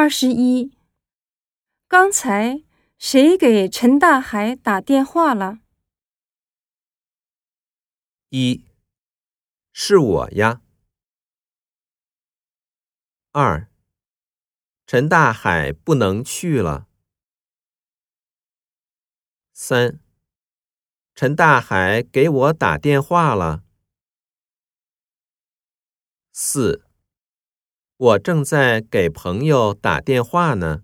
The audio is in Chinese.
二十一，刚才谁给陈大海打电话了？一，是我呀。二，陈大海不能去了。三，陈大海给我打电话了。四。我正在给朋友打电话呢。